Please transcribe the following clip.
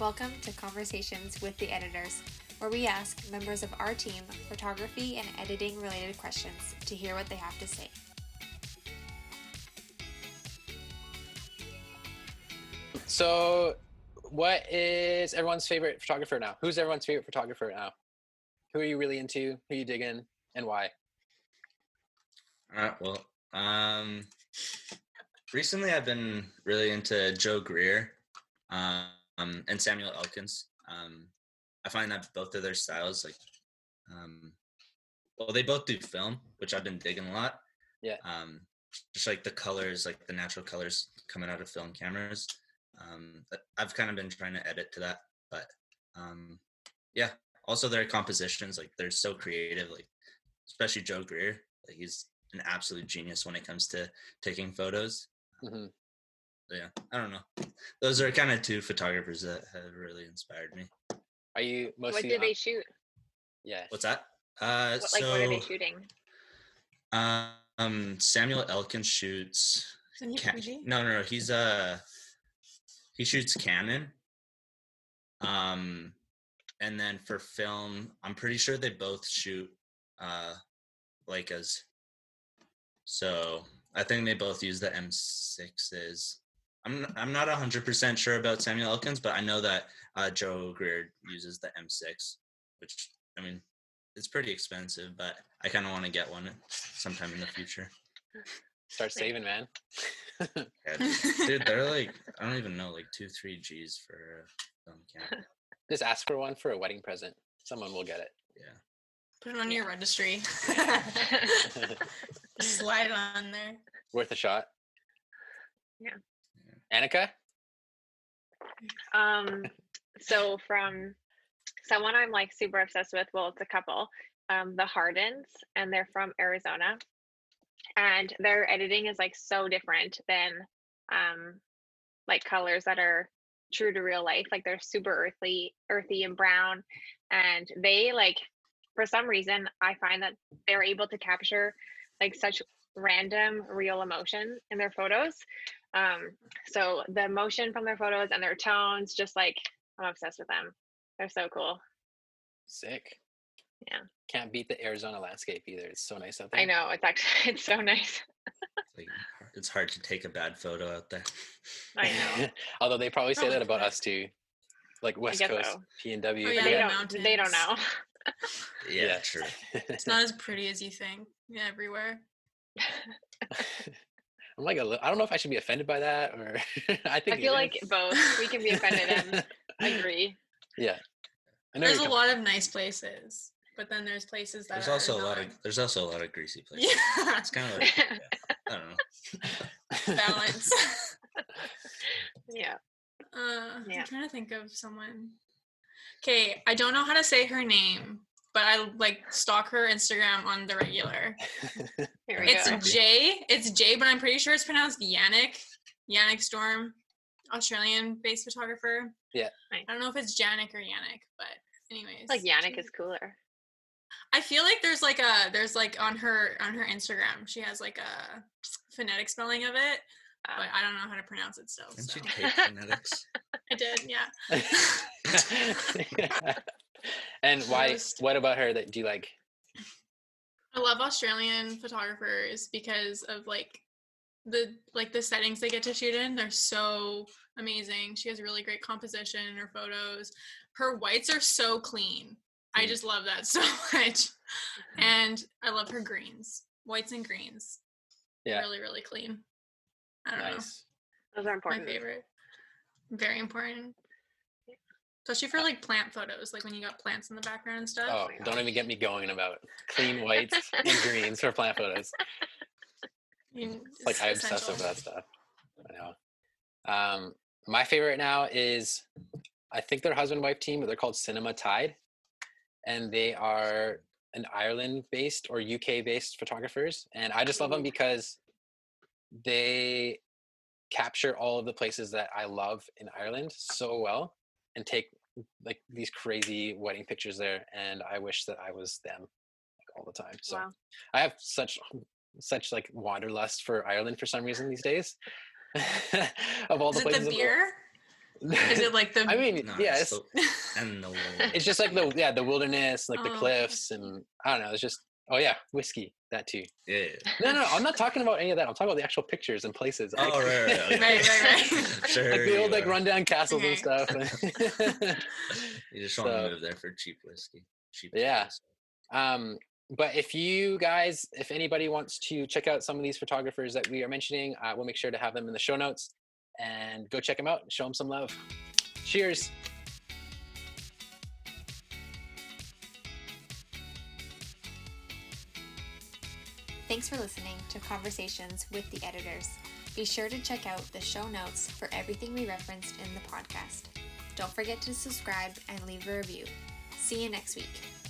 Welcome to Conversations with the Editors, where we ask members of our team photography and editing related questions to hear what they have to say. So, what is everyone's favorite photographer now? Who's everyone's favorite photographer now? Who are you really into? Who are you digging, in? and why? All right. Well, um, recently I've been really into Joe Greer um, and Samuel Elkins. Um, I find that both of their styles, like, um, well, they both do film, which I've been digging a lot. Yeah. Um, just like the colors, like the natural colors coming out of film cameras. Um, I've kind of been trying to edit to that, but um, yeah. Also, their compositions, like they're so creative, like especially Joe Greer. Like he's an absolute genius when it comes to taking photos. hmm Yeah, I don't know. Those are kind of two photographers that have really inspired me. Are you mostly? What do they shoot? Yeah. What's that? Uh, What, so like, what are they shooting? um, Samuel Elkin shoots. Isn't he Ca- Fuji? no, no, no. He's uh he shoots Canon. Um, and then for film, I'm pretty sure they both shoot uh Leicas. So I think they both use the M6s. I'm n- I'm not hundred percent sure about Samuel Elkins, but I know that uh, Joe Greer uses the M6, which I mean, it's pretty expensive, but I kind of want to get one sometime in the future. Start saving, man. Yeah, dude, dude, they're like I don't even know, like two, three G's for a film camera. Just ask for one for a wedding present. Someone will get it. Yeah. Put it on your registry. Slide it on there. Worth a shot. Yeah. Annika. Um, so from someone I'm like super obsessed with, well, it's a couple, um, the Hardins, and they're from Arizona. And their editing is like so different than um like colors that are true to real life. Like they're super earthy, earthy and brown. And they like for some reason I find that they're able to capture like such random real emotion in their photos. Um, so the motion from their photos and their tones, just like I'm obsessed with them. They're so cool. Sick. Yeah. Can't beat the Arizona landscape either. It's so nice out there. I know it's actually it's so nice. Like it's hard to take a bad photo out there. I know. Although they probably say that about us too. Like West Coast so. P and W. Oh, yeah, they the don't. They don't know. Yeah, Yeah. true. It's not as pretty as you think. Yeah, everywhere. I'm like, a li- I don't know if I should be offended by that or I think. I feel like is. both. We can be offended and agree. yeah. I know There's a coming- lot of nice places, but then there's places that There's are also a lot of there's also a lot of greasy places. yeah It's kind of like yeah, I don't know. balance. yeah. Uh, Yeah. I'm trying to think of someone. Okay, I don't know how to say her name, but I like stalk her Instagram on the regular. Here we It's go. Copy. Jay. It's Jay, but I'm pretty sure it's pronounced Yannick. Yannick Storm, Australian-based photographer. Yeah. I don't know if it's Janik or Yannick, but anyways. Like Yannick is cooler. I feel like there's like a there's like on her on her Instagram she has like a phonetic spelling of it, Uh, but I don't know how to pronounce it still. Didn't So. you take phonetics? I did, yeah. and why? What about her that do you like? I love Australian photographers because of like the like the settings they get to shoot in. They're so amazing. She has really great composition in her photos. Her whites are so clean. I Mm. just love that so much. And I love her greens. Whites and greens. Yeah. Really, really clean. I don't Nice. Those are know. My favorite. Very important. Especially for like plant photos, like when you got plants in the background and stuff. Oh, don't even get me going about clean whites and greens for plant photos. You- Like it's I obsess over that stuff. I know. Um, my favorite now is, I think they're husband wife team, but they're called Cinema Tide, and they are an Ireland-based or UK-based photographers, and I just love them because they capture all of the places that I love in Ireland so well, and take like these crazy wedding pictures there, and I wish that I was them like, all the time. So Wow. I have such such like wanderlust for Ireland for some reason these days. of all Is the it places. the in beer? Is it like the? I mean, No, yeah, it's it's, the- and the it's just like the yeah the wilderness, like the Oh. cliffs, and I don't know. It's just oh yeah, whiskey that too. yeah. No, no, I'm not talking about any of that. I'm talking about the actual pictures and places. Oh, like- right, right, okay. Right, right, right. sure. like the old like rundown castles Okay. and stuff. You just want so- to move there for cheap whiskey. Cheap. Yeah. whiskey. Um, but if you guys, if anybody wants to check out some of these photographers that we are mentioning, uh, we'll make sure to have them in the show notes and go check them out and show them some love. Cheers. Thanks for listening to Conversations with the Editors. Be sure to check out the show notes for everything we referenced in the podcast. Don't forget to subscribe and leave a review. See you next week.